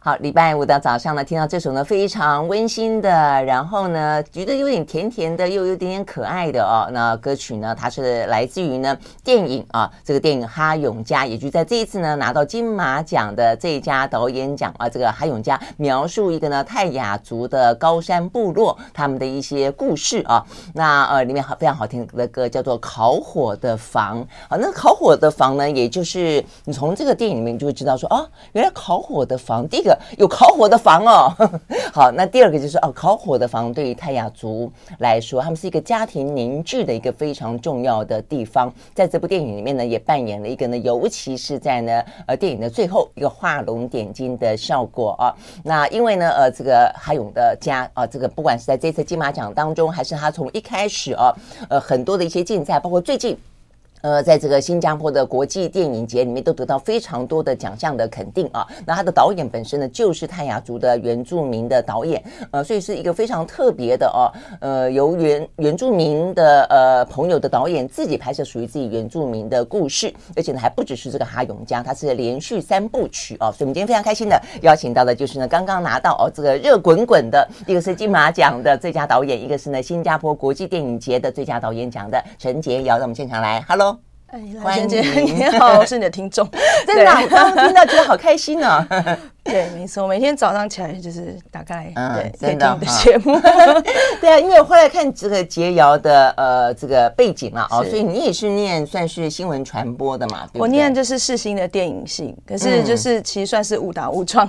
好，礼拜五的早上呢，听到这首呢非常温馨的，然后呢觉得有点甜甜的，又有点点可爱的哦。那歌曲呢，它是来自于呢电影啊，这个电影哈永家，也就在这一次呢拿到金马奖的最佳导演奖啊。这个哈永家描述一个呢泰雅族的高山部落他们的一些故事啊。那呃里面好非常好听的歌叫做《烤火的房》啊。那烤火的房呢，也就是你从这个电影里面就会知道说啊，原来烤火的房第一个。有烤火的房哦，好，那第二个就是哦，烤火的房对于泰雅族来说，他们是一个家庭凝聚的一个非常重要的地方。在这部电影里面呢，也扮演了一个呢，尤其是在呢呃电影的最后一个画龙点睛的效果啊。那因为呢呃这个哈勇的家啊，这个不管是在这次金马奖当中，还是他从一开始啊呃很多的一些竞赛，包括最近。呃，在这个新加坡的国际电影节里面，都得到非常多的奖项的肯定啊。那他的导演本身呢，就是泰雅族的原住民的导演，呃，所以是一个非常特别的哦。呃，由原原住民的呃朋友的导演自己拍摄属于自己原住民的故事，而且呢，还不只是这个哈永江，它是连续三部曲哦。所以我们今天非常开心的邀请到的就是呢，刚刚拿到哦这个热滚滚的一个是金马奖的最佳导演，一个是呢新加坡国际电影节的最佳导演奖的陈洁瑶到我们现场来，Hello。哎，欢迎你好，我是你的听众，真的，刚刚听到觉得好开心呢。对，没错，每天早上起来就是打开，嗯，对，真的节目。对啊，因为我后来看这个洁瑶的呃这个背景嘛哦，所以你也是念算是新闻传播的嘛？我念就是世新的电影系，可是就是其实算是误打误撞。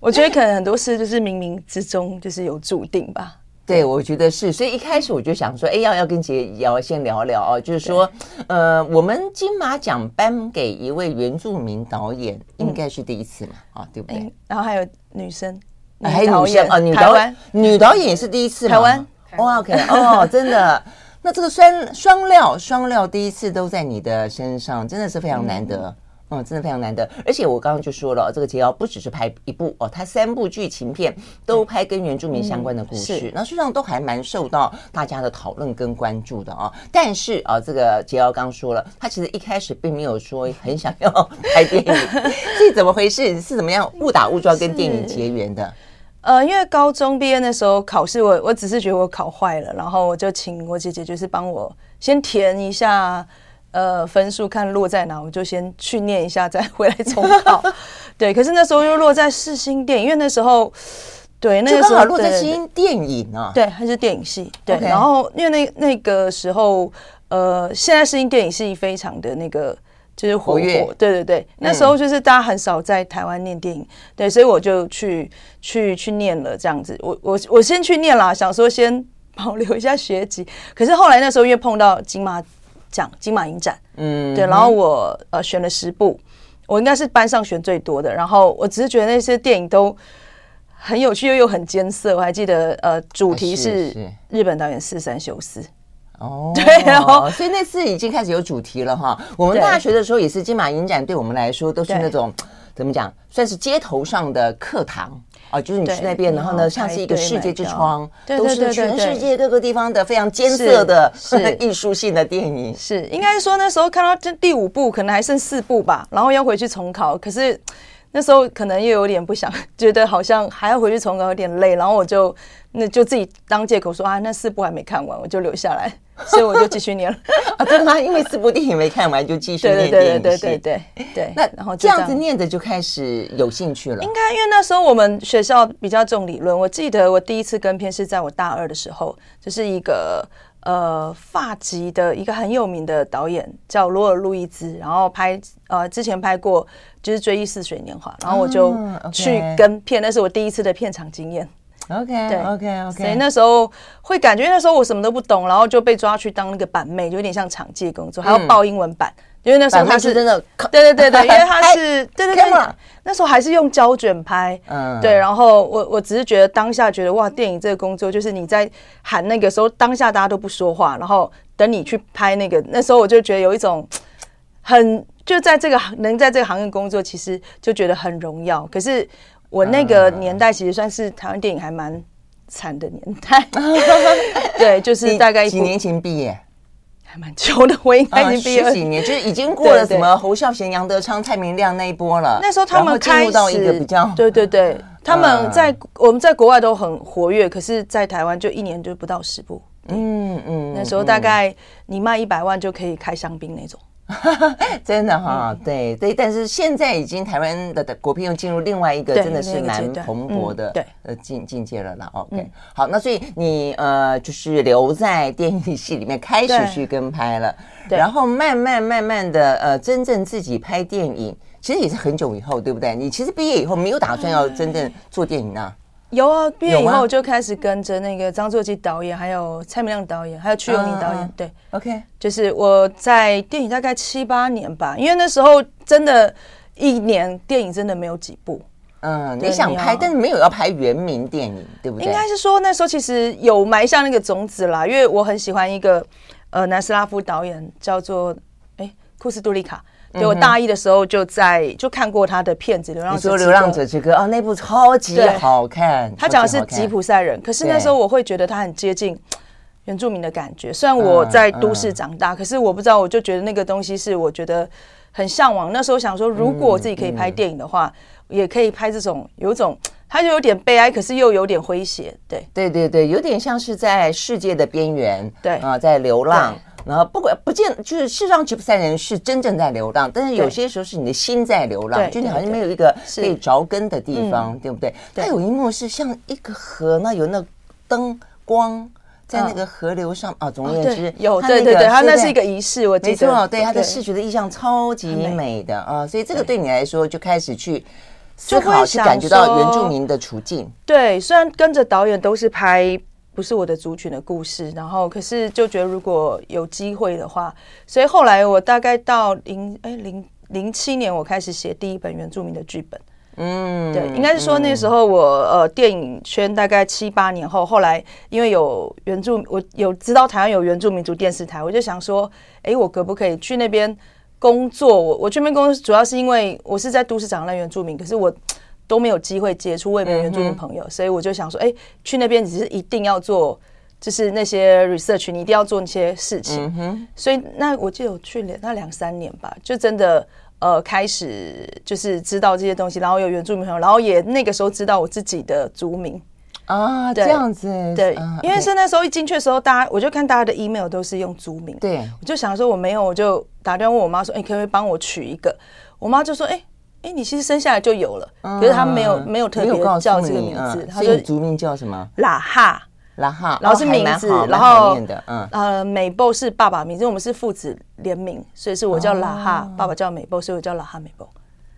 我觉得可能很多事就是冥冥之中就是有注定吧。对，我觉得是，所以一开始我就想说，哎，要要跟杰瑶先聊聊哦，就是说，呃，我们金马奖颁给一位原住民导演，应该是第一次嘛，啊、嗯，对不对？然后还有女生，还有女生哦，女导演，女导演也是第一次嘛，台湾，哇，OK，哦，真的，那这个双双料双料第一次都在你的身上，真的是非常难得。嗯嗯，真的非常难得，而且我刚刚就说了，这个杰瑶不只是拍一部哦，他三部剧情片都拍跟原住民相关的故事，那实际上都还蛮受到大家的讨论跟关注的啊。但是啊，这个杰瑶刚说了，他其实一开始并没有说很想要 拍电影，这怎么回事？是怎么样误打误撞跟电影结缘的？呃，因为高中毕业那时候考试，我我只是觉得我考坏了，然后我就请我姐姐就是帮我先填一下。呃，分数看落在哪，我就先去念一下，再回来重考。对，可是那时候又落在世新电影，因为那时候，对，那个时候落在世新电影啊，对，还是电影系。对.然后因为那那个时候，呃，现在世新电影系非常的那个就是活跃，对对对，那时候就是大家很少在台湾念电影，对，所以我就去去去念了这样子。我我我先去念啦，想说先保留一下学籍。可是后来那时候因为碰到金马。奖金马影展，嗯，对，然后我呃选了十部，我应该是班上选最多的。然后我只是觉得那些电影都很有趣又又很艰涩。我还记得呃主题是日本导演四三修司，哦，对，然后所以那次已经开始有主题了哈。我们大学的时候也是金马影展，对我们来说都是那种怎么讲，算是街头上的课堂。哦，就是你去那边，然后呢，像是一个世界之窗，都是全世界各个地方的非常艰涩的是 艺术性的电影。是，应该说那时候看到这第五部，可能还剩四部吧，然后要回去重考。可是那时候可能又有点不想，觉得好像还要回去重考有点累，然后我就那就自己当借口说啊，那四部还没看完，我就留下来。所以我就继续念了啊，真的吗？因为四部电影没看完，就继续念电影。对对对对对对。那然后这样子念着就开始有兴趣了。应该因为那时候我们学校比较重理论。我记得我第一次跟片是在我大二的时候，就是一个呃法籍的一个很有名的导演叫罗尔路易兹，然后拍呃之前拍过就是《追忆似水年华》，然后我就去跟片，那是我第一次的片场经验。OK，对，OK，OK。Okay, okay. 所以那时候会感觉那时候我什么都不懂，然后就被抓去当那个板妹，就有点像场记工作，还要报英文版。嗯、因为那时候他是真的，对对对对，因为他是对对对，那时候还是用胶卷拍，嗯，对。然后我我只是觉得当下觉得哇，电影这个工作就是你在喊那个时候，当下大家都不说话，然后等你去拍那个，那时候我就觉得有一种很就在这个行能在这个行业工作，其实就觉得很荣耀。可是。我那个年代其实算是台湾电影还蛮惨的年代，对，就是大概几年前毕业，还蛮久的，我应该已经毕业、几年，就是已经过了什么侯孝贤、杨德昌、蔡明亮那一波了。那时候他们开始到一个比较，对对对，他们在、嗯、我们在国外都很活跃，可是在台湾就一年就不到十部。嗯嗯，那时候大概你卖一百万就可以开香槟那种。真的哈、哦，对对，但是现在已经台湾的国片又进入另外一个真的是蛮蓬勃的对。呃境境界了啦。OK，、嗯、好，那所以你呃就是留在电影系里面开始去跟拍了，然后慢慢慢慢的呃真正自己拍电影，其实也是很久以后，对不对？你其实毕业以后没有打算要真正做电影呢、啊？有啊，毕业以后就开始跟着那个张作骥导演，还有蔡明亮导演，还有屈友宁导演。Uh, 对，OK，就是我在电影大概七八年吧，因为那时候真的，一年电影真的没有几部。嗯，你想拍，但是没有要拍原名电影，对不对？应该是说那时候其实有埋下那个种子啦，因为我很喜欢一个呃南斯拉夫导演，叫做哎库斯杜利卡。对，我大一的时候就在就看过他的片子《流浪者》。流浪者之歌》哦，那部超级好看。他讲的是吉普赛人，可是那时候我会觉得他很接近原住民的感觉。虽然我在都市长大，可是我不知道，我就觉得那个东西是我觉得很向往。那时候想说，如果我自己可以拍电影的话，也可以拍这种有种，他就有点悲哀，可是又有点诙谐。对，对对对，有点像是在世界的边缘，对啊，在流浪。然后不管不见，就是事实上吉普赛人是真正在流浪，但是有些时候是你的心在流浪，就你好像没有一个可以着根的地方，对不对？它有一幕是像一个河，那有那灯光在那个河流上啊。总而言之，有对对对，它那是一个仪式，我记得。没错，对它的视觉的意象超级美的啊，所以这个对你来说就开始去思考，去感觉到原住民的处境。对，虽然跟着导演都是拍。不是我的族群的故事，然后可是就觉得如果有机会的话，所以后来我大概到零哎零零七年，我开始写第一本原住民的剧本。嗯，对，应该是说那时候我呃电影圈大概七八年后，后来因为有原住我有知道台湾有原住民族电视台，我就想说，哎，我可不可以去那边工作？我我去那边工作主要是因为我是在都市长大的原住民，可是我。都没有机会接触，我也没有原住民朋友，嗯、所以我就想说，哎，去那边只是一定要做，就是那些 research，你一定要做那些事情。嗯、所以那我就有去年那两三年吧，就真的呃开始就是知道这些东西，然后有原住民朋友，然后也那个时候知道我自己的族名啊，对这样子对，啊、因为是那时候一进去的时候，大家我就看大家的 email 都是用族名，对，我就想说我没有，我就打电话问我妈说，哎，可不可以帮我取一个？我妈就说，哎。哎，你其实生下来就有了，可是他没有没有特别叫这个名字，他的族名叫什么？拉哈，拉哈，然后是名字，然后嗯呃，美波是爸爸名字，我们是父子联名，所以是我叫拉哈，爸爸叫美波，所以我叫拉哈美波。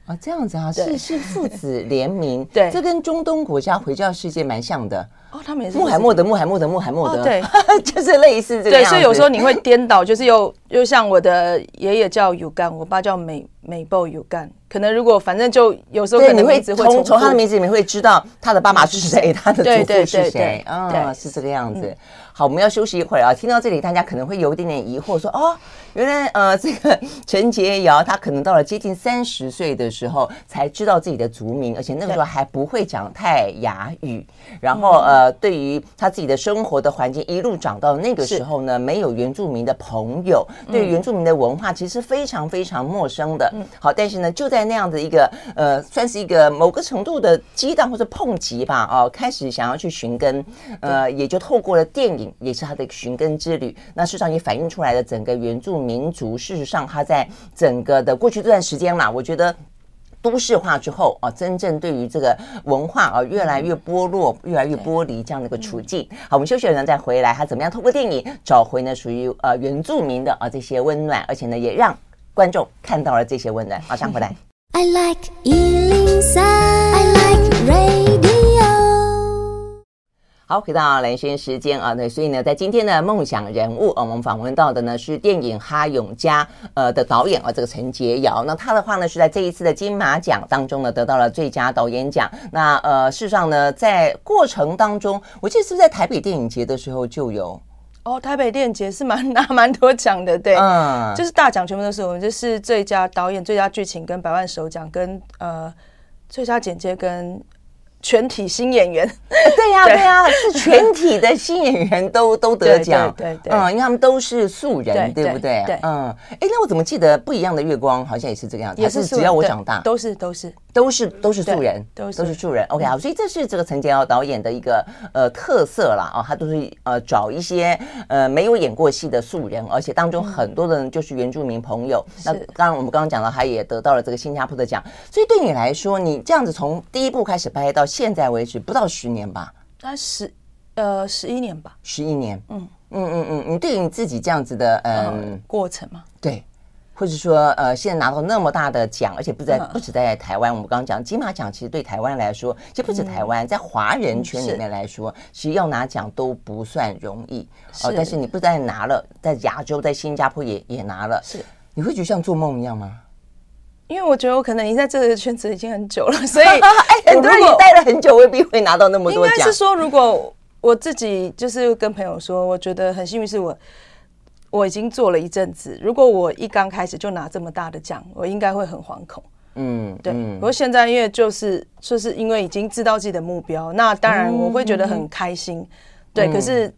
啊，这样子啊，是是父子联名，对，这跟中东国家回教世界蛮像的。哦，他们也是穆罕默德，穆罕默德，穆罕默德，对，就是类似这个。对，所以有时候你会颠倒，就是又又像我的爷爷叫尤干，我爸叫美美波尤干。可能如果反正就有时候可能会从从他的名字里面会知道他的爸爸是谁，他的祖父是谁啊，是这个样子。好，我们要休息一会儿啊。听到这里，大家可能会有一点点疑惑，说哦，原来呃，这个陈洁瑶她可能到了接近三十岁的时候才知道自己的族名，而且那个时候还不会讲泰雅语，然后呃。呃，对于他自己的生活的环境，一路长到那个时候呢，没有原住民的朋友，对原住民的文化其实非常非常陌生的。好，但是呢，就在那样的一个呃，算是一个某个程度的激荡或者碰击吧，哦，开始想要去寻根，呃，也就透过了电影，也是他的寻根之旅。那事实上也反映出来的整个原住民族，事实上他在整个的过去这段时间啦，我觉得。都市化之后啊，真正对于这个文化啊，越来越剥落，越来越剥离这样的一个处境。好，我们休息了再回来，他怎么样透过电影找回呢？属于呃原住民的啊这些温暖，而且呢也让观众看到了这些温暖。马上回来。I like 103, I like radio 好，回到蓝轩时间啊，那，所以呢，在今天的梦想人物啊，我们访问到的呢是电影《哈永家》呃的导演啊，这个陈洁瑶。那他的话呢是在这一次的金马奖当中呢得到了最佳导演奖。那呃，事实上呢，在过程当中，我记得是不是在台北电影节的时候就有？哦，台北电影节是蛮拿 蛮多奖的，对，嗯，就是大奖全部都是我们，就是最佳导演、最佳剧情跟百万首奖跟呃最佳剪接跟。全体新演员，对呀，对。呀，是全体的新演员都都得奖，对对，嗯，因为他们都是素人，对不对？对，嗯，哎，那我怎么记得不一样的月光好像也是这个样子，也是只要我长大，都是都是。都是都是素人，都是。都是素人。OK 啊，所以这是这个陈洁瑶导演的一个呃特色啦，哦，他都是呃找一些呃没有演过戏的素人，而且当中很多的人就是原住民朋友。那刚刚我们刚刚讲到，他也得到了这个新加坡的奖，所以对你来说，你这样子从第一部开始拍到现在为止。不到十年吧，那十呃十一年吧，十一年，嗯。嗯嗯嗯，你对于你自己这样子的嗯、呃、过程嘛，对，或者说呃现在拿到那么大的奖，而且不在不止在台湾，我们刚刚讲金马奖，其实对台湾来说，其实不止台湾，在华人圈里面来说，其实要拿奖都不算容易哦。但是你不但拿了，在亚洲，在新加坡也也拿了，是。你会觉得像做梦一样吗？因为我觉得我可能已经在这个圈子已经很久了，所以哎，很多人待了很久，未必会拿到那么多奖。应该是说，如果我自己就是跟朋友说，我觉得很幸运，是我我已经做了一阵子。如果我一刚开始就拿这么大的奖，我应该会很惶恐。嗯，对。不过现在因为就是就是因为已经知道自己的目标，那当然我会觉得很开心。对，可是。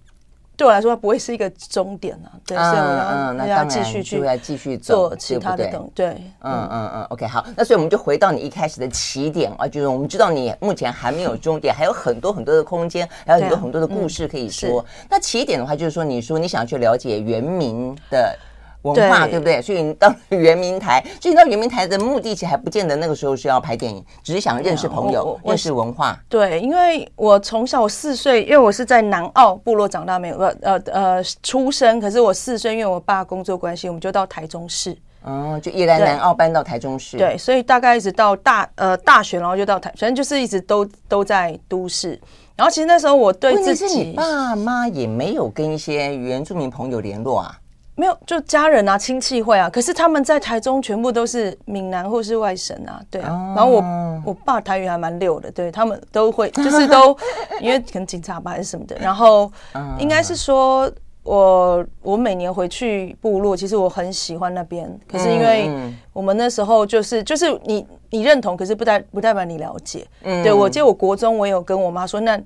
对我来说，它不会是一个终点啊。对，所以我要那要继续去继续做其他的东西。对，嗯嗯嗯，OK，好。那所以我们就回到你一开始的起点啊，就是我们知道你目前还没有终点，还有很多很多的空间，还有很多很多的故事可以说。那起点的话，就是说你说你想要去了解原民的。文化对，对不对？所以你到圆明台，所以你到圆明台的目的其实还不见得那个时候是要拍电影，只是想认识朋友、认识文化。对，因为我从小我四岁，因为我是在南澳部落长大，没有呃呃出生。可是我四岁，因为我爸工作关系，我们就到台中市。哦，就一来南澳搬到台中市。对，所以大概一直到大呃大学，然后就到台，反正就是一直都都在都市。然后其实那时候我对自己，是你爸妈也没有跟一些原住民朋友联络啊。没有，就家人啊，亲戚会啊。可是他们在台中全部都是闽南或是外省啊，对啊。然后我我爸台语还蛮溜的，对他们都会，就是都因为可能警察吧还是什么的。然后应该是说我我每年回去部落，其实我很喜欢那边。可是因为我们那时候就是就是你你认同，可是不代不代表你了解。对，我记得我国中我有跟我妈说那。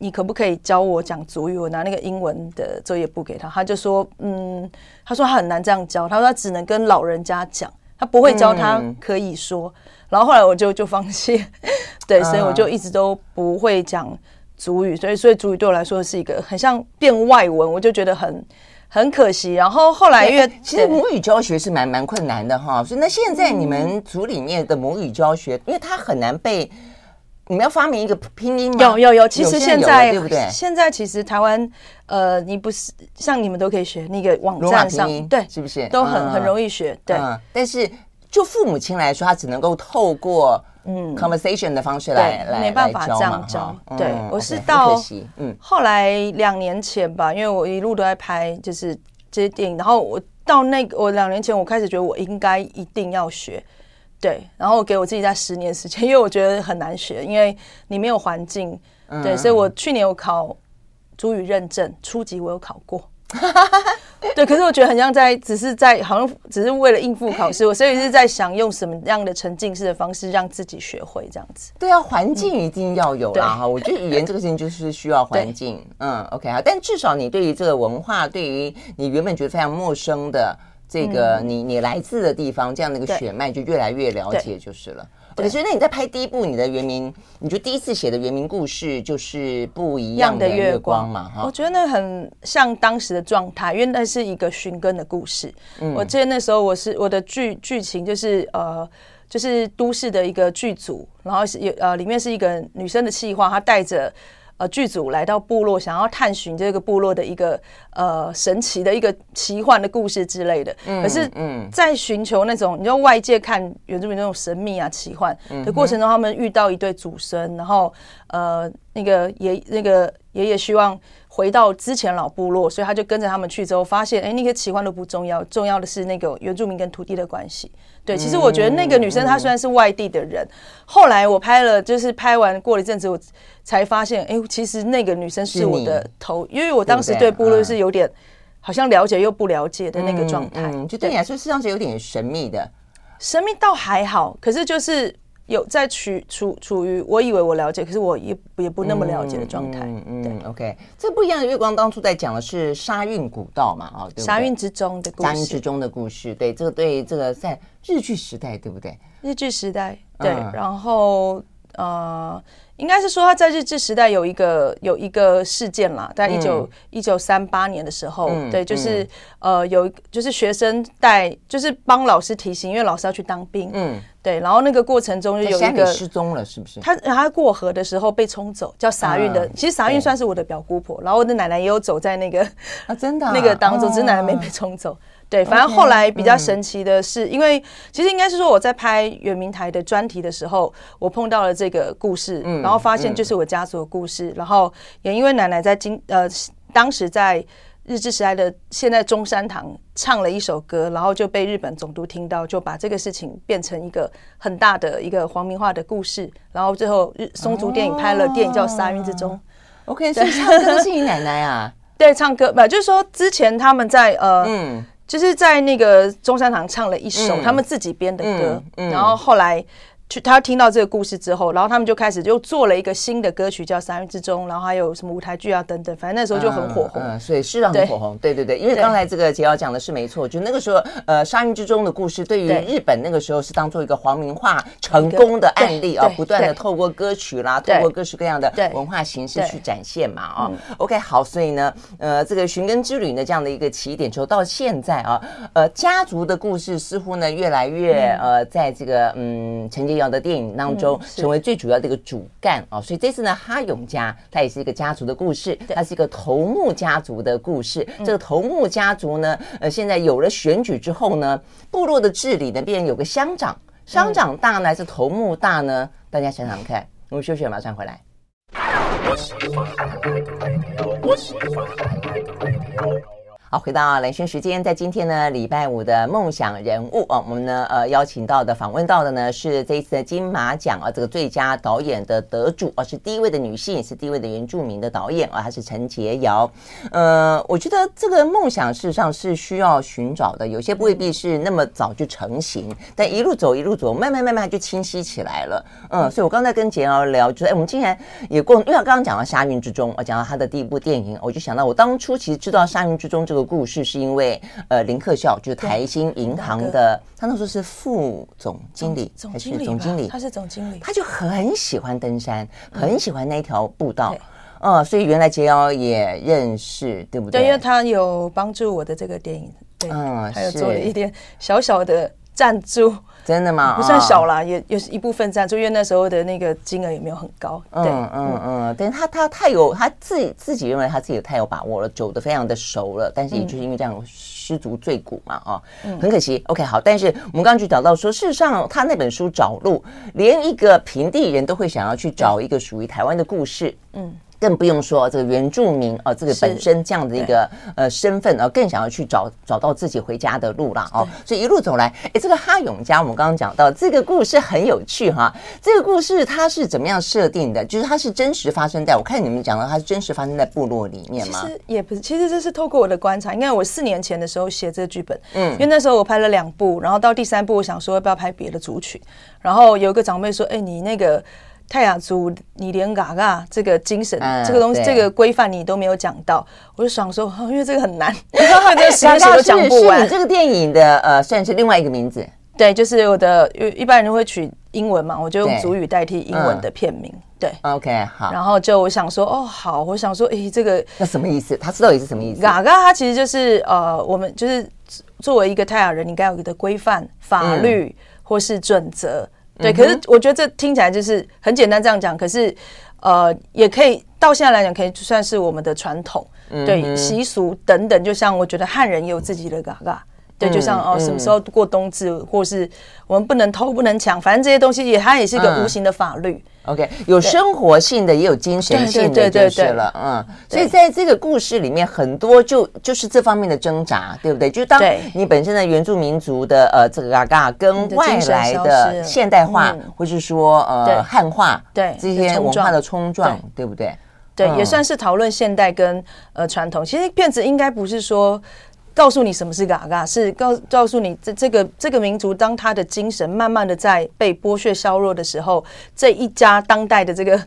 你可不可以教我讲主语？我拿那个英文的作业簿给他，他就说，嗯，他说他很难这样教，他说他只能跟老人家讲，他不会教他可以说。然后后来我就就放弃，对，所以我就一直都不会讲主语，所以所以主语对我来说是一个很像变外文，我就觉得很很可惜。然后后来因为其实母语教学是蛮蛮困难的哈，所以那现在你们组里面的母语教学，因为它很难被。你们要发明一个拼音吗？有有有，其实现在对不对？现在其实台湾，呃，你不是像你们都可以学那个网站上，对，是不是都很很容易学？对。但是就父母亲来说，他只能够透过嗯 conversation 的方式来来没办法这样教。对，我是到嗯后来两年前吧，因为我一路都在拍就是这些电影，然后我到那个我两年前我开始觉得我应该一定要学。对，然后我给我自己在十年时间，因为我觉得很难学，因为你没有环境。对，所以我去年有考主语认证初级，我有考过。对，可是我觉得很像在，只是在好像只是为了应付考试，我所以是在想用什么样的沉浸式的方式让自己学会这样子。对啊，环境一定要有啦哈。我觉得语言这个事情就是需要环境。嗯，OK 啊，但至少你对于这个文化，对于你原本觉得非常陌生的。这个你你来自的地方，这样的一个血脉就越来越了解就是了。对，所以那你在拍第一部你的原名，你就第一次写的原名故事就是不一样的月光嘛？哈，我觉得那很像当时的状态，因为那是一个寻根的故事。嗯，我记得那时候我是我的剧剧情就是呃，就是都市的一个剧组，然后是有呃里面是一个女生的企划，她带着。呃，剧组来到部落，想要探寻这个部落的一个呃神奇的一个奇幻的故事之类的。嗯，可是，嗯，在寻求那种你知道外界看原住民那种神秘啊奇幻的过程中，他们遇到一对祖孙，然后呃，那个爷那个爷爷希望回到之前老部落，所以他就跟着他们去之后，发现哎，那些奇幻都不重要，重要的是那个原住民跟土地的关系。对，其实我觉得那个女生她虽然是外地的人，后来我拍了，就是拍完过了一阵子，我才发现，哎，其实那个女生是我的头，因为我当时对部落是有点好像了解又不了解的那个状态，就对。你来说实际上是有点神秘的，神秘倒还好，可是就是有在处处处于我以为我了解，可是我也也不那么了解的状态。嗯嗯，，OK，这不一样的。月光当初在讲的是沙运古道嘛，啊，对，沙运之中的故事，沙运之中的故事，对，这个对这个在日剧时代，对不对？日剧时代，对，嗯、然后呃。应该是说他在日治时代有一个有一个事件啦，在一九一九三八年的时候，嗯、对，就是、嗯、呃有就是学生带就是帮老师提醒，因为老师要去当兵，嗯，对，然后那个过程中就有一个失踪了，是不是？他他过河的时候被冲走，叫撒运的，嗯、其实撒运算是我的表姑婆，然后我的奶奶也有走在那个啊，真的、啊、那个当中，只是奶奶没被冲走。对，反正后来比较神奇的是因为其实应该是说我在拍原民台的专题的时候，我碰到了这个故事，嗯、然后发现就是我家族的故事，嗯、然后也因为奶奶在今呃当时在日治时代的现在中山堂唱了一首歌，然后就被日本总督听到，就把这个事情变成一个很大的一个皇明化的故事，然后最后日松竹电影拍了电影叫《沙韵之中》。OK，所以唱歌的是你奶奶啊？对，唱歌不就是说之前他们在呃。嗯就是在那个中山堂唱了一首他们自己编的歌，然后后来。去他听到这个故事之后，然后他们就开始又做了一个新的歌曲叫《沙韵之中》，然后还有什么舞台剧啊等等，反正那时候就很火红。嗯，所以是让很火红。对对对，因为刚才这个杰瑶讲的是没错，就那个时候，呃，《沙韵之中》的故事对于日本那个时候是当做一个皇民化成功的案例啊，不断的透过歌曲啦，透过各式各样的文化形式去展现嘛啊。OK，好，所以呢，呃，这个寻根之旅呢这样的一个起点，就到现在啊，呃，家族的故事似乎呢越来越呃，在这个嗯陈洁瑶的电影当中成为最主要的一个主干啊，所以这次呢，哈勇家它也是一个家族的故事，它是一个头目家族的故事。这个头目家族呢，呃，现在有了选举之后呢，部落的治理呢，变成有个乡长，乡长大呢还是头目大呢？大家想想看。我们休息了，马上回来。好，回到蓝轩时间，在今天呢，礼拜五的梦想人物啊，我们呢呃邀请到的访问到的呢是这一次的金马奖啊这个最佳导演的得主啊，是第一位的女性，也是第一位的原住民的导演啊，她是陈洁瑶。呃，我觉得这个梦想事实上是需要寻找的，有些未必是那么早就成型，但一路走一路走，慢慢慢慢就清晰起来了。嗯，所以我刚才跟洁瑶聊，就是哎，我们今天也过，因为刚刚讲到沙运之中，我讲到他的第一部电影，我就想到我当初其实知道沙运之中这个。故事是因为呃林克孝就是台新银行的，他那时候是副总经理还是总经理？他是总经理，他就很喜欢登山，很喜欢那条步道，嗯，所以原来杰瑶也认识，对不对？对，因为他有帮助我的这个电影，对，嗯，还有做了一点小小的赞助。真的吗？不算小啦，也也是一部分赞助，因为那时候的那个金额也没有很高。对，嗯嗯嗯，但他他太有他自己自己认为他自己太有把握了，走的非常的熟了，但是也就是因为这样失足坠谷嘛，啊，很可惜。OK，好，但是我们刚刚就找到说，事实上他那本书找路，连一个平地人都会想要去找一个属于台湾的故事，嗯。更不用说这个原住民啊，这个本身这样的一个呃身份啊，更想要去找找到自己回家的路了哦。所以一路走来，哎，这个哈永家，我们刚刚讲到这个故事很有趣哈。这个故事它是怎么样设定的？就是它是真实发生在我看你们讲到它是真实发生在部落里面吗？其实也不是，其实这是透过我的观察。因为我四年前的时候写这个剧本，嗯，因为那时候我拍了两部，然后到第三部我想说要不要拍别的族群，然后有一个长辈说，哎，你那个。泰雅族，你连嘎嘎这个精神，嗯、这个东西，对这个规范你都没有讲到，我就想说，因为这个很难，这个时间都讲不完。是你这个电影的呃，算是另外一个名字，对，就是我的，一般人会取英文嘛，我就用族语代替英文的片名，对，嗯、对，OK，好。然后就我想说，哦，好，我想说，诶，这个那什么意思？它知道也是什么意思？嘎嘎，它其实就是呃，我们就是作为一个泰雅人，你该有一个规范、法律或是准则。嗯对，可是我觉得这听起来就是很简单这样讲，可是，呃，也可以到现在来讲，可以算是我们的传统，对习俗等等。就像我觉得汉人也有自己的嘎嘎，对，就像哦，什么时候过冬至，或是我们不能偷不能抢，反正这些东西也它也是一个无形的法律。OK，有生活性的，也有精神性的，就是了。嗯，所以在这个故事里面，很多就就是这方面的挣扎，对不对？就当你本身的原住民族的呃这个嘎嘎跟外来的现代化，或是说呃汉化，对这些文化的冲撞，对不对？对，也算是讨论现代跟呃传统。其实片子应该不是说。告诉你什么是嘎嘎，是告告诉你这这个这个民族，当他的精神慢慢的在被剥削削弱的时候，这一家当代的这个。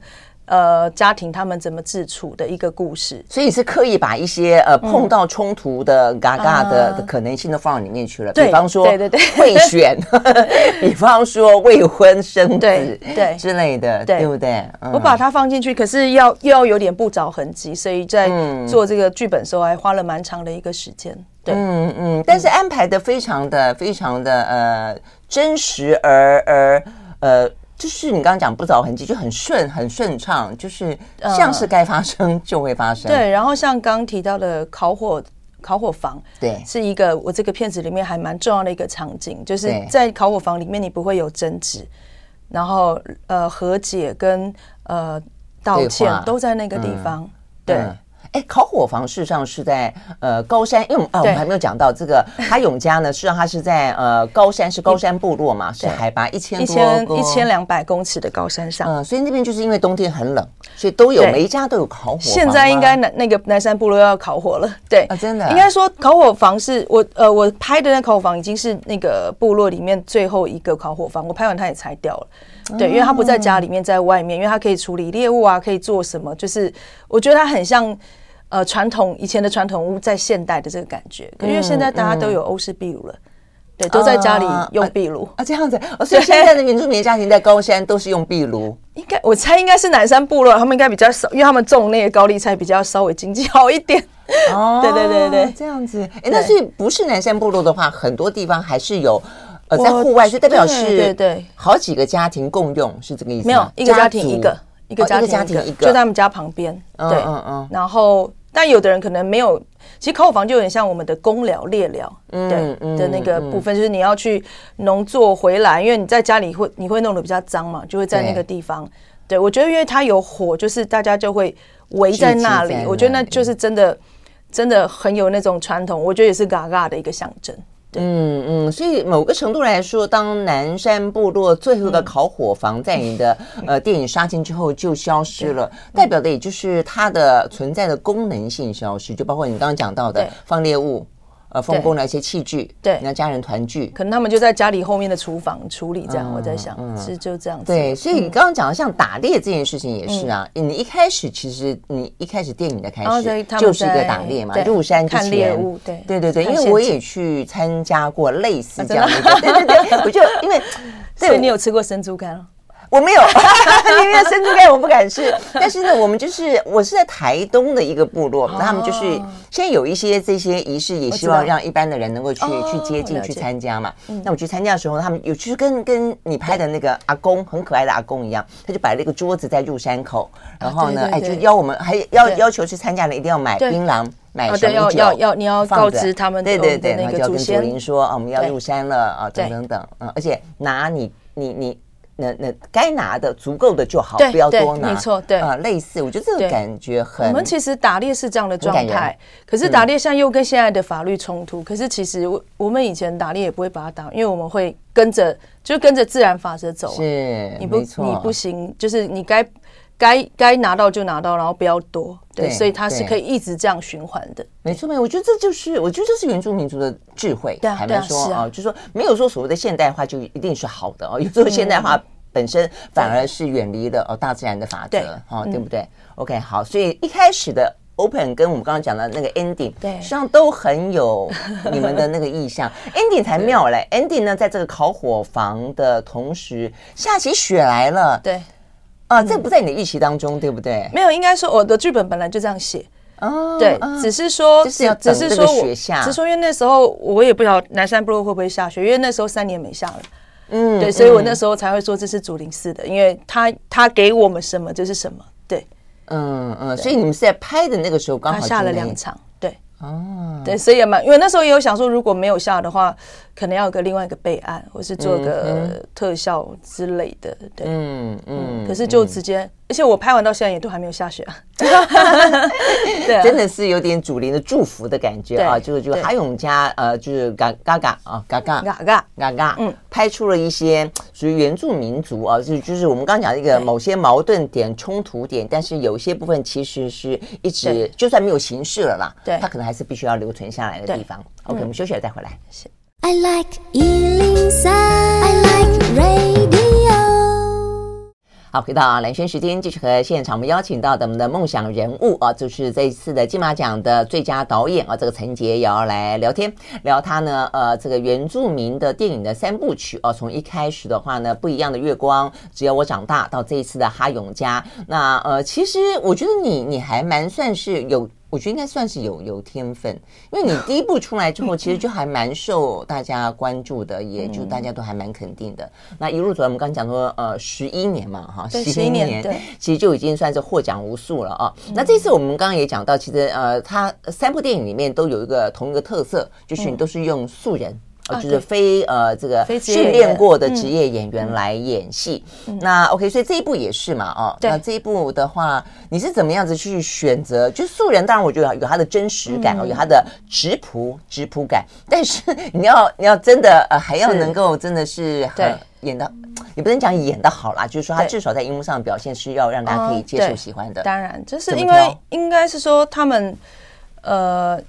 呃，家庭他们怎么自处的一个故事，所以是刻意把一些呃碰到冲突的嘎嘎的的可能性都放到里面去了。比方说，对对对，贿选，比方说未婚生子，对对之类的，对不对？我把它放进去，可是要又要有点不着痕迹，所以在做这个剧本的时候还花了蛮长的一个时间。对，嗯嗯，但是安排的非常的非常的呃真实而而呃。就是你刚刚讲不着痕迹，就很顺很顺畅，就是像是该发生就会发生。对，然后像刚刚提到的烤火烤火房，对，是一个我这个片子里面还蛮重要的一个场景，就是在烤火房里面你不会有争执，然后呃和解跟呃道歉都在那个地方，对。哎，烤火房事实上是在呃高山，因为啊我们还没有讲到这个 哈永家呢，事实上它是在呃高山，是高山部落嘛，是海拔一千多、一千一千两百公尺的高山上。嗯，所以那边就是因为冬天很冷，所以都有每一家都有烤火。现在应该南那个南山部落要烤火了，对啊，真的。应该说烤火房是我呃我拍的那烤火房已经是那个部落里面最后一个烤火房，我拍完它也拆掉了。对，因为它不在家里面，在外面，因为它可以处理猎物啊，可以做什么，就是我觉得它很像。呃，传统以前的传统屋在现代的这个感觉，可因为现在大家都有欧式壁炉了，嗯、对，都在家里用壁炉啊，啊，这样子。所以现在的原住民家庭在高山都是用壁炉，应该我猜应该是南山部落，他们应该比较少，因为他们种那个高丽菜比较稍微经济好一点。哦，对对对对，这样子。哎，那所以不是南山部落的话，很多地方还是有呃在户外，就代表是对对好几个家庭共用，是这个意思吗？没有一个家庭一个一个家庭一个，就在他们家旁边。对嗯嗯，然后。但有的人可能没有，其实烤火房就有点像我们的公寮、猎寮，对的那个部分，就是你要去农作回来，因为你在家里会你会弄得比较脏嘛，就会在那个地方。对，我觉得因为它有火，就是大家就会围在那里，我觉得那就是真的真的很有那种传统，我觉得也是嘎嘎的一个象征。嗯嗯，所以某个程度来说，当南山部落最后的烤火房在你的、嗯、呃电影杀青之后就消失了，代表的也就是它的存在的功能性消失，就包括你刚刚讲到的放猎物。呃，丰功的一些器具，对，那家人团聚，可能他们就在家里后面的厨房处理这样。我在想，是就这样子。对，所以你刚刚讲的像打猎这件事情也是啊。你一开始其实你一开始电影的开始就是一个打猎嘛，入山之前，对对对对，因为我也去参加过类似这样的，对对对，我就因为，所以你有吃过生猪肝哦？我没有，因为生猪肝我不敢吃。但是呢，我们就是我是在台东的一个部落，那他们就是现在有一些这些仪式，也希望让一般的人能够去去接近、去参加嘛。那我去参加的时候，他们有就是跟跟你拍的那个阿公很可爱的阿公一样，他就摆了一个桌子在入山口，然后呢，哎，就邀我们还要要求去参加的一定要买槟榔、买什么酒，要要你要告知他们，对对对，然后就要跟祖林说啊，我们要入山了啊，等等等，嗯，而且拿你你你。那那该拿的足够的就好，不要多拿。没错，对啊，类似，我觉得这个感觉很。我们其实打猎是这样的状态，可是打猎现在又跟现在的法律冲突。可是其实我我们以前打猎也不会把它打，因为我们会跟着，就跟着自然法则走。是，你不你不行，就是你该该该拿到就拿到，然后不要多。对，所以它是可以一直这样循环的。没错，没错，我觉得这就是，我觉得这是原住民族的智慧。对啊，坦白说啊，就是说没有说所谓的现代化就一定是好的哦，有时候现代化。本身反而是远离了哦大自然的法则，哦，对不对？OK，好，所以一开始的 open 跟我们刚刚讲的那个 ending，对，实际上都很有你们的那个意向。ending 才妙嘞，ending 呢，在这个烤火房的同时，下起雪来了，对，啊，这不在你的预期当中，对不对？没有，应该说我的剧本本来就这样写，哦，对，只是说，只是说雪下，只是说因为那时候我也不知道南山部落会不会下雪，因为那时候三年没下了。嗯，对，所以我那时候才会说这是竹林寺的，因为他他给我们什么就是什么，对，嗯嗯，所以你们是在拍的那个时候刚好下了两场，对，哦，对，所以也蛮，因为那时候也有想说，如果没有下的话，可能要有个另外一个备案，或是做个特效之类的，对，嗯嗯，可是就直接而且我拍完到现在也都还没有下雪啊。对啊，真的是有点祖灵的祝福的感觉啊！就是就哈勇家呃，就是嘎嘎嘎啊，嘎嘎。嘎嘎。嘎嘎，嗯，拍出了一些属于原住民族啊，就就是我们刚刚讲的一个某些矛盾点、冲突点，但是有些部分其实是一直就算没有形式了啦，对，它可能还是必须要留存下来的地方。OK，我们休息了再回来。I like 103, I like radio 好，回到蓝轩时间，继续和现场我们邀请到的我们的梦想人物啊，就是这一次的金马奖的最佳导演啊，这个陈洁瑶来聊天，聊他呢，呃，这个原住民的电影的三部曲啊，从一开始的话呢，不一样的月光，只要我长大，到这一次的哈永家，那呃，其实我觉得你你还蛮算是有。我觉得应该算是有有天分，因为你第一部出来之后，其实就还蛮受大家关注的，也就大家都还蛮肯定的。那一路走来，我们刚刚讲说，呃，十一年嘛，哈，十一年，对，其实就已经算是获奖无数了啊。那这次我们刚刚也讲到，其实呃，他三部电影里面都有一个同一个特色，就是你都是用素人。就是非呃这个训练过的职业演员来演戏，那 OK，所以这一部也是嘛，哦，那这一部的话，你是怎么样子去选择？就素人，当然我觉得有他的真实感，有他的直朴直朴感，但是 你要你要真的呃还要能够真的是很演的，也不能讲演的好啦，就是说他至少在荧幕上的表现是要让大家可以接受喜欢的。当然，就是因为应该是说他们呃。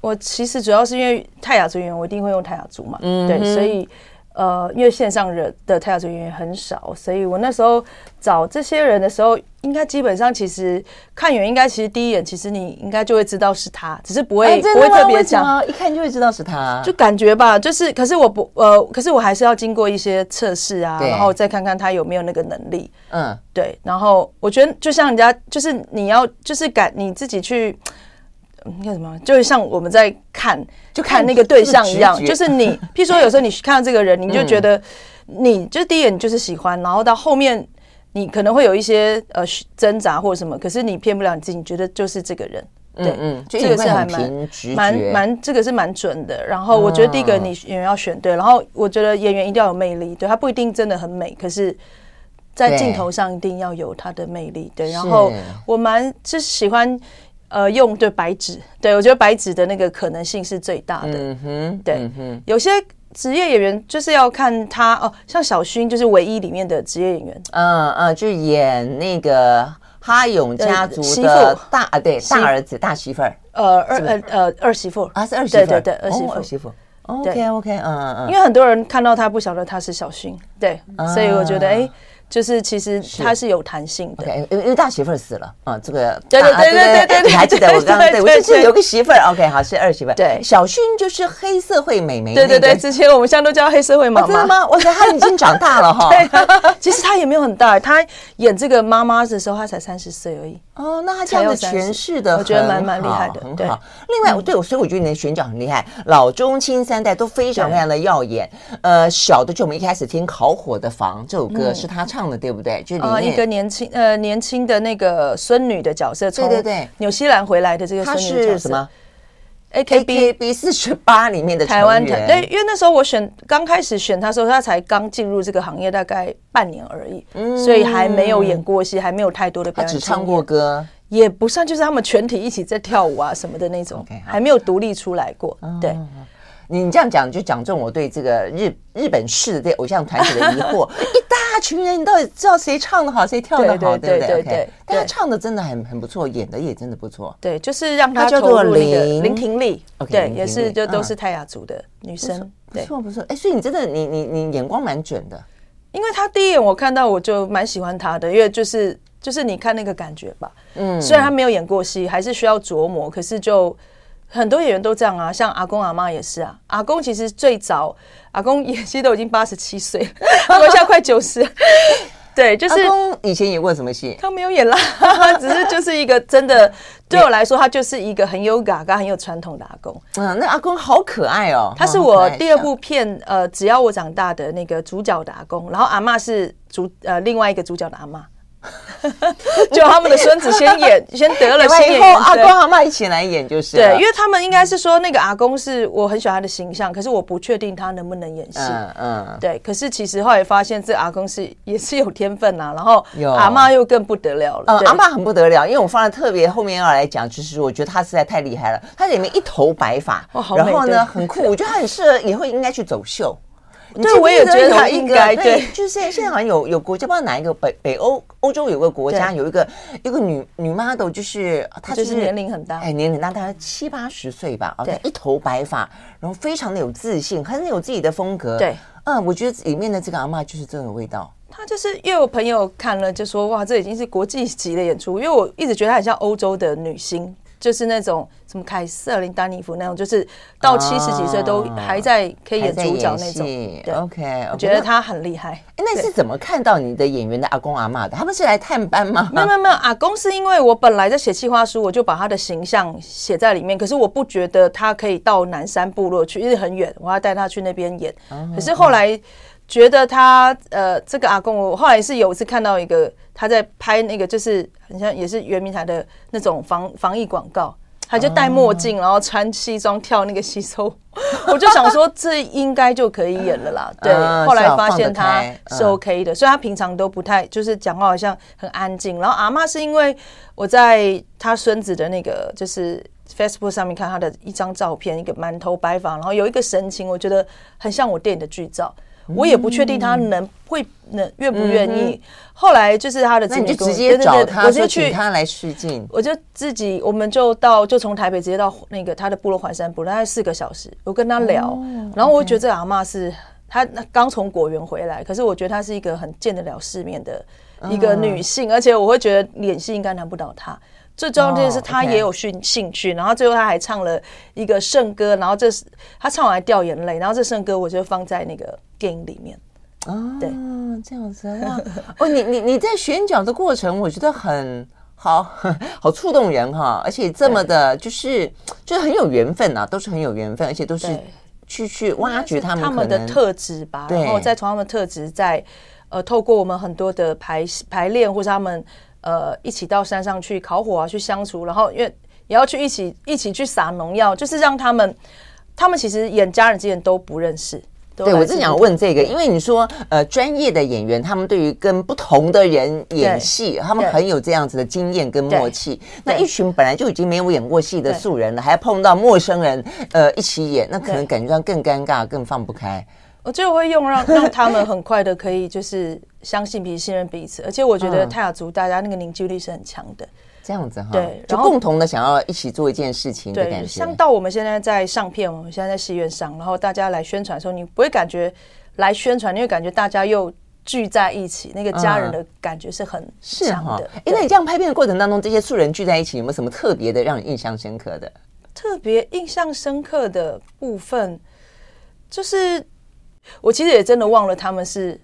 我其实主要是因为泰雅族演员，我一定会用泰雅族嘛，嗯、对，所以呃，因为线上人的泰雅族演员很少，所以我那时候找这些人的时候，应该基本上其实看演员，应该其实第一眼其实你应该就会知道是他，只是不会、啊、不会特别讲，一看就会知道是他，就感觉吧，就是可是我不呃，可是我还是要经过一些测试啊，然后再看看他有没有那个能力，嗯，对，然后我觉得就像人家就是你要就是敢你自己去。你看什么？就是像我们在看，就看那个对象一样，就是你，譬如说有时候你看到这个人，你就觉得，你就第一眼你就是喜欢，然后到后面你可能会有一些呃挣扎或者什么，可是你骗不了你自己，你觉得就是这个人，对，嗯，这个是还蛮蛮蛮，这个是蛮准的。然后我觉得第一个你演员要选对，然后我觉得演员一定要有魅力，对，他不一定真的很美，可是，在镜头上一定要有他的魅力，对。然后我蛮就是喜欢。呃，用对白纸，对，我觉得白纸的那个可能性是最大的。嗯哼，对，嗯、哼有些职业演员就是要看他哦，像小薰就是唯一里面的职业演员。嗯嗯，就演那个哈勇家族的大啊，对，大儿子大媳妇儿。呃，二呃呃二媳妇啊，是二媳妇，对对对，二媳妇二媳妇。OK OK，嗯嗯，因为很多人看到他不晓得他是小薰，对，所以我觉得哎。就是其实它是有弹性的，因为因为大媳妇儿死了啊，这个对对对对对，你还记得我刚刚对我就是有个媳妇儿，OK 好是二媳妇儿，对，小薰就是黑社会美眉，对对对，之前我们现在都叫黑社会妈。妈，真的吗？我觉得她已经长大了 哈，对，其实她也没有很大，她演这个妈妈的时候她才三十岁而已，哦，那她这样子诠释的我觉得蛮蛮厉害的，很好。另外，对我，所以我觉得你的选角很厉害，老中青三代都非常非常的耀眼，呃，小的就我们一开始听《烤火的房》这首歌是她唱。唱的对不对？就里面一个年轻呃年轻的那个孙女的角色，从对对对纽西兰回来的这个孙女角色，是什么？AKB B 四十八里面的台湾团。对，因为那时候我选刚开始选他时候，他才刚进入这个行业，大概半年而已，所以还没有演过戏，还没有太多的表演。只唱过歌，也不算，就是他们全体一起在跳舞啊什么的那种，还没有独立出来过。对。你这样讲就讲中我对这个日日本式的这偶像团体的疑惑，一大群人，你到底知道谁唱的好，谁跳的好，对不对？对，但他唱的真的很很不错，演的也真的不错。对，就是让他叫做林。林婷丽，对，也是就都是泰雅族的女生，不错不错。哎，所以你真的你你你眼光蛮准的，因为他第一眼我看到我就蛮喜欢他的，因为就是就是你看那个感觉吧，嗯，虽然他没有演过戏，还是需要琢磨，可是就。很多演员都这样啊，像阿公阿妈也是啊。阿公其实最早，阿公演戏都已经八十七岁，阿公现在快九十。对，就是阿公以前演过什么戏？他没有演啦，只是就是一个真的，对我来说，他就是一个很有嘎嘎、很有传统的阿公。嗯，那阿公好可爱哦。他是我第二部片呃，只要我长大的那个主角的阿公，然后阿妈是主呃另外一个主角的阿妈。就他们的孙子先演，先得了先演，以后阿公阿妈一起来演就是。对，因为他们应该是说那个阿公是我很喜欢他的形象，可是我不确定他能不能演戏。嗯嗯。对，可是其实后来发现这阿公是也是有天分呐、啊，然后阿妈又更不得了了。嗯，阿妈很不得了，因为我放在特别后面要来讲，就是我觉得他实在太厉害了，他里面一头白发，哦、然后呢很酷，我觉得他很适合以后应该去走秀。对，我也觉得他应该对，就是现在好像有有国家，不知道哪一个北北欧欧洲有个国家有一个一个女女 model，就是她就是年龄很大，哎，年龄很大，大概七八十岁吧，啊，一头白发，然后非常的有自信，很有自己的风格。对，嗯，我觉得里面的这个阿嬷就是这个味道。她就是因为我朋友看了就说哇，这已经是国际级的演出，因为我一直觉得她很像欧洲的女星。就是那种什么凯瑟琳丹尼弗那种，就是到七十几岁都还在可以演主角那种。对，OK，我觉得他很厉害。哎，那是怎么看到你的演员的阿公阿妈的？他们是来探班吗？没有没有没有，阿公是因为我本来在写企划书，我就把他的形象写在里面。可是我不觉得他可以到南山部落去，因为很远，我要带他去那边演。可是后来。觉得他呃，这个阿公，我后来是有一次看到一个他在拍那个，就是很像也是圆明台的那种防防疫广告，他就戴墨镜，然后穿西装跳那个西收，我就想说这应该就可以演了啦。对，后来发现他是 OK 的，所以他平常都不太就是讲话好像很安静。然后阿嬷是因为我在他孙子的那个就是 Facebook 上面看他的一张照片，一个满头白发，然后有一个神情，我觉得很像我电影的剧照。我也不确定他能会能愿不愿意。后来就是他的那你就直接找他，我就去他来试镜。我就自己，我们就到，就从台北直接到那个他的部落环山部，大概四个小时。我跟他聊，然后我觉得这个阿嬷是她刚从果园回来，可是我觉得她是一个很见得了世面的一个女性，而且我会觉得演戏应该难不倒她。最重要的是，他也有兴兴趣，然后最后他还唱了一个圣歌，然后这是他唱完还掉眼泪，然后这圣歌我就放在那个电影里面。哦，对，这样子哇！哦，你你你在选角的过程，我觉得很好，好触动人哈，而且这么的，就是就是很有缘分呐，都是很有缘分，而且都是去去挖掘他们他们的特质吧，然后再从他们的特质再呃透过我们很多的排排练或者他们。呃，一起到山上去烤火啊，去相处，然后因为也要去一起一起去撒农药，就是让他们，他们其实演家人之间都不认识。对，我正想问这个，因为你说呃，专业的演员，他们对于跟不同的人演戏，他们很有这样子的经验跟默契。那一群本来就已经没有演过戏的素人了，还碰到陌生人，呃，一起演，那可能感觉上更尴尬，更放不开。我就会用让 让他们很快的可以就是相信彼此、信任彼此，而且我觉得泰雅族大家那个凝聚力是很强的，这样子哈。对，就共同的想要一起做一件事情的感觉。像到我们现在在上片，我们现在在戏院上，然后大家来宣传的时候，你不会感觉来宣传，你会感觉大家又聚在一起，那个家人的感觉是很强的。哎，那你这样拍片的过程当中，这些素人聚在一起，有没有什么特别的让你印象深刻的？特别印象深刻的部分就是。我其实也真的忘了他们是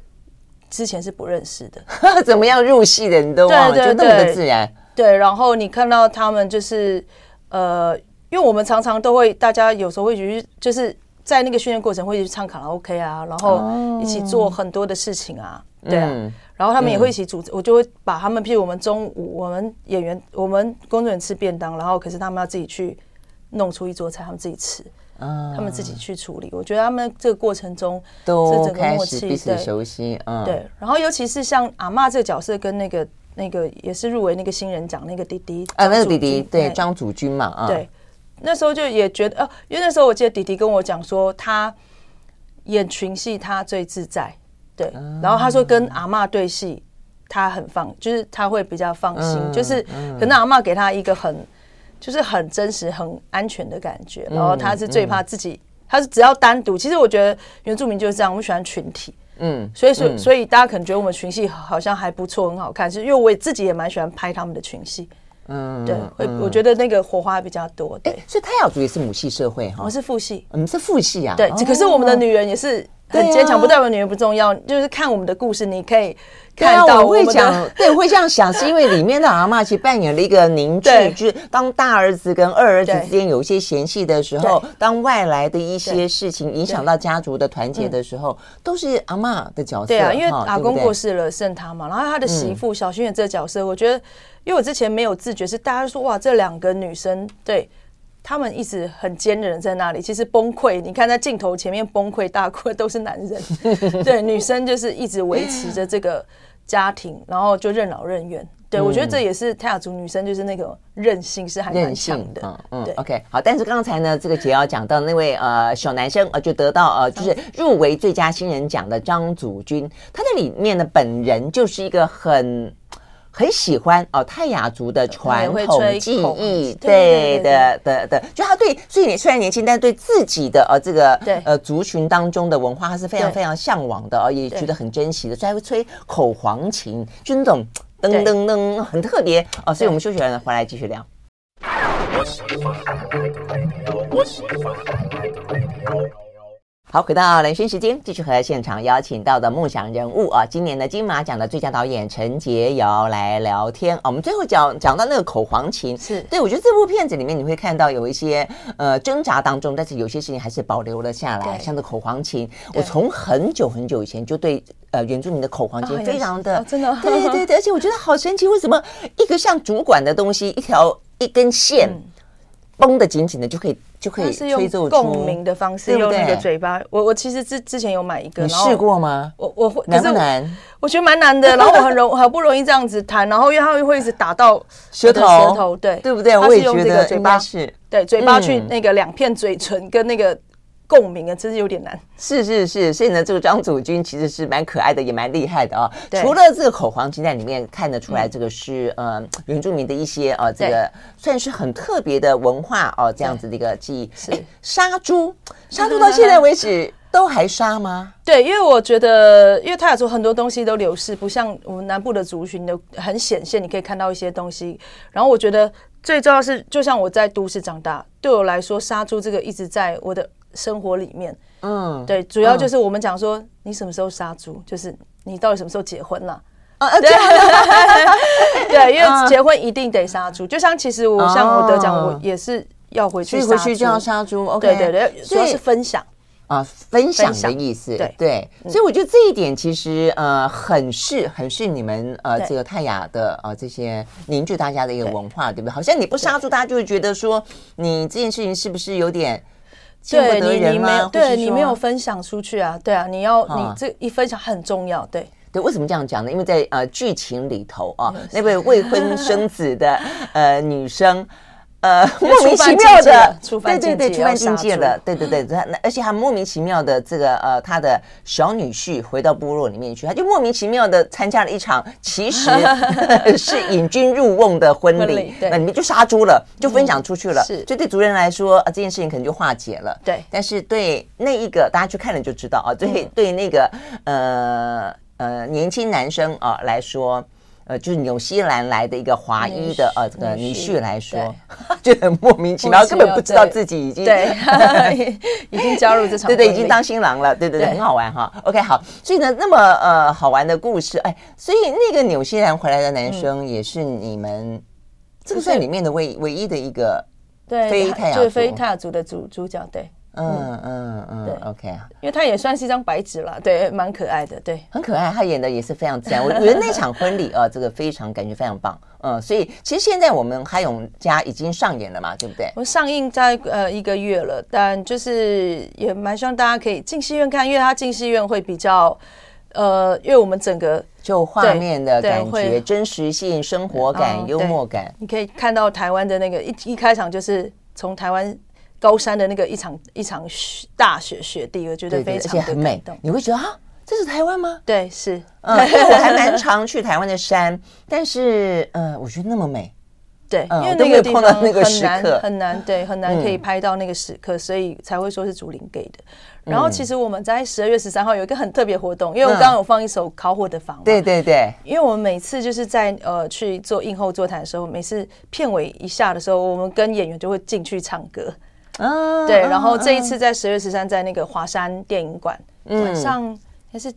之前是不认识的，怎么样入戏的你都忘了，就那么的自然。对，然后你看到他们就是呃，因为我们常常都会，大家有时候会去，就是在那个训练过程会去唱卡拉 OK 啊，然后一起做很多的事情啊，对啊。然后他们也会一起组织，我就会把他们，譬如我们中午我们演员我们工作人员吃便当，然后可是他们要自己去弄出一桌菜，他们自己吃。他们自己去处理，我觉得他们这个过程中都开始彼此熟悉，嗯，对。然后尤其是像阿嬷这个角色，跟那个那个也是入围那个新人奖那个弟弟，啊，那个弟弟对张祖君嘛，啊，对。那时候就也觉得，哦，因为那时候我记得弟弟跟我讲说，他演群戏他最自在，对。然后他说跟阿嬷对戏，他很放，就是他会比较放心，就是可能阿嬷给他一个很。就是很真实、很安全的感觉，然后他是最怕自己，他是只要单独。其实我觉得原住民就是这样，我们喜欢群体，嗯，所以所所以大家可能觉得我们群戏好像还不错，很好看，是因为我自己也蛮喜欢拍他们的群戏，嗯，对，会我觉得那个火花比较多。对，所以泰雅族也是母系社会哈，我是父系，我们是父系啊，对，可是我们的女人也是很坚强，不代表女人不重要，就是看我们的故事，你可以看到我会讲，对，我会这样想，是因为里面的阿嬷其实扮演了一个凝聚，就是当大儿子跟二儿子之间有一些嫌隙的时候，当外来的一些事情影响到家族的团结的时候，都是阿嬷的角色。对啊，因为阿公过世了，剩他嘛，然后他的媳妇小薰的这个角色，我觉得，因为我之前没有自觉，是大家说哇，这两个女生对。他们一直很坚韧在那里，其实崩溃。你看在镜头前面崩溃大哭的都是男人，对，女生就是一直维持着这个家庭，然后就任劳任怨。对，我觉得这也是泰雅族女生就是那个韧性是还蛮强的。嗯嗯，对。OK，好。但是刚才呢，这个杰尧讲到那位呃小男生呃就得到呃就是入围最佳新人奖的张祖君，他在里面的本人就是一一个很。很喜欢哦，泰雅族的传统技艺，对的的的，就他对，所以你虽然年轻，但是对自己的呃这个呃族群当中的文化，他是非常非常向往的哦，也觉得很珍惜的，所以还会吹口簧琴，就那种噔噔噔，很特别哦。所以我们休息完了回来继续聊。好，回到人生时间，继续和现场邀请到的梦想人物啊，今年的金马奖的最佳导演陈洁瑶来聊天啊。我们最后讲讲到那个口簧琴，是对，我觉得这部片子里面你会看到有一些呃挣扎当中，但是有些事情还是保留了下来，像这口簧琴，我从很久很久以前就对呃原住民的口簧琴非常的、哦、真的，对对对，而且我觉得好神奇，为什么一个像主管的东西，一条一根线。嗯绷得紧紧的就可以，就可以吹奏出共鸣的方式，用那个嘴巴。我我其实之之前有买一个，你试过吗？我我会难不难？我觉得蛮难的。然后我很容好不容易这样子弹，然后因为它会一直打到舌头，舌头对对不对？我也觉得嘴巴是对嘴巴去那个两片嘴唇跟那个。共鸣啊，真是有点难。是是是，所以呢，这个张祖君其实是蛮可爱的，也蛮厉害的啊、哦。除了这个口簧琴在里面看得出来，这个是、嗯、呃原住民的一些呃这个算是很特别的文化哦，这样子的一个记忆。是杀猪，杀猪到现在为止都还杀吗？对，因为我觉得，因为泰雅族很多东西都流失，不像我们南部的族群的很显现，你可以看到一些东西。然后我觉得最重要是，就像我在都市长大，对我来说，杀猪这个一直在我的。生活里面，嗯，对，主要就是我们讲说，你什么时候杀猪，就是你到底什么时候结婚了？啊，对，对，因为结婚一定得杀猪。就像其实我像我得奖，我也是要回去，回去就要杀猪。OK，对对对，主要是分享啊，分享的意思。对对，所以我觉得这一点其实呃很是很是你们呃这个泰雅的呃这些凝聚大家的一个文化，对不对？好像你不杀猪，大家就会觉得说你这件事情是不是有点。对你，你没有，对你没有分享出去啊？对啊，你要你这一分享很重要。对对，为什么这样讲呢？因为在呃剧情里头啊，那位未婚生子的 呃女生。呃，莫名其妙的，对对对，触犯境界了，对对对，他而且还莫名其妙的这个呃，他的小女婿回到部落里面去，他就莫名其妙的参加了一场其实 是引君入瓮的婚礼，那里面就杀猪了，就分享出去了，是，就对族人来说啊，这件事情可能就化解了，对，但是对那一个大家去看了就知道啊，对对那个呃呃年轻男生啊来说。呃，就是纽西兰来的一个华裔的呃这个女婿来说，就很莫名其妙，根本不知道自己已经对已经加入这场，对对，已经当新郎了，对对对，很好玩哈。OK，好，所以呢，那么呃好玩的故事，哎，所以那个纽西兰回来的男生也是你们这个算里面的唯唯一的一个对非泰雅族，非泰雅族的主主角，对。嗯嗯嗯，对，OK 啊，因为他也算是一张白纸了，对，蛮可爱的，对，很可爱，他演的也是非常自然。我觉得那场婚礼啊，这个非常感觉非常棒，嗯，所以其实现在我们海勇家已经上演了嘛，对不对？我上映在呃一个月了，但就是也蛮希望大家可以进戏院看，因为他进戏院会比较呃，因为我们整个就画面的感觉、真实性、生活感、幽默感，你可以看到台湾的那个一一开场就是从台湾。高山的那个一场一场雪大雪雪地，我觉得非常的美。你会觉得啊，这是台湾吗？对，是。嗯，我还蛮常去台湾的山，但是呃，我觉得那么美。对，因为那个地方很难很难，对，很难可以拍到那个时刻，所以才会说是竹林给的。然后其实我们在十二月十三号有一个很特别活动，因为我刚刚有放一首烤火的房。对对对。因为我们每次就是在呃去做映后座谈的时候，每次片尾一下的时候，我们跟演员就会进去唱歌。嗯，对，然后这一次在十月十三，在那个华山电影馆，晚上还是。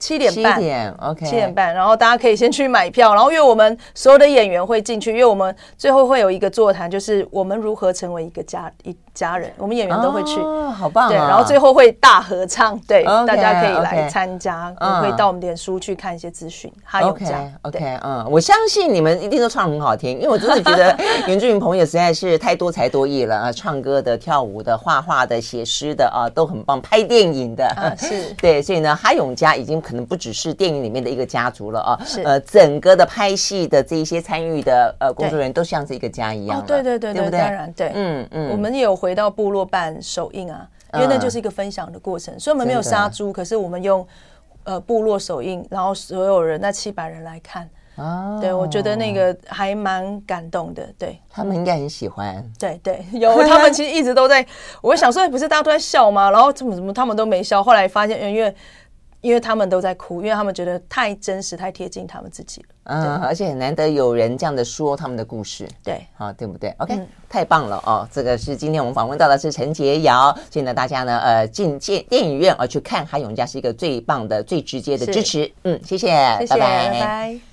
七点半，七点，OK，七点半，然后大家可以先去买票，然后因为我们所有的演员会进去，因为我们最后会有一个座谈，就是我们如何成为一个家一。家人，我们演员都会去，哦、好棒、啊！对，然后最后会大合唱，对，okay, 大家可以来参加，可、okay, 以到我们脸书去看一些资讯。哈永家，OK，嗯，我相信你们一定都唱很好听，因为我真的觉得 原住民朋友实在是太多才多艺了啊，唱歌的、跳舞的、画画的、写诗的啊，都很棒，拍电影的，啊、是。对，所以呢，哈永家已经可能不只是电影里面的一个家族了啊，是。呃，整个的拍戏的这一些参与的呃工作人员都像是一个家一样、哦，对对对对，对不对？当然对，嗯嗯，我们也有回到部落办。首映啊，因为那就是一个分享的过程，所以我们没有杀猪，可是我们用呃部落首映，然后所有人那七百人来看，哦，对，我觉得那个还蛮感动的，对，他们应该很喜欢，对对，有他们其实一直都在，我想说不是大家都在笑吗？然后怎么怎么他们都没笑，后来发现因为。因为他们都在哭，因为他们觉得太真实、太贴近他们自己了。嗯，而且很难得有人这样的说他们的故事。对，好，对不对？OK，、嗯、太棒了哦！这个是今天我们访问到的是陈洁瑶，所以呢，大家呢，呃，进电电影院啊去看海永家是一个最棒的、最直接的支持。嗯，谢谢，谢谢，拜拜。拜拜。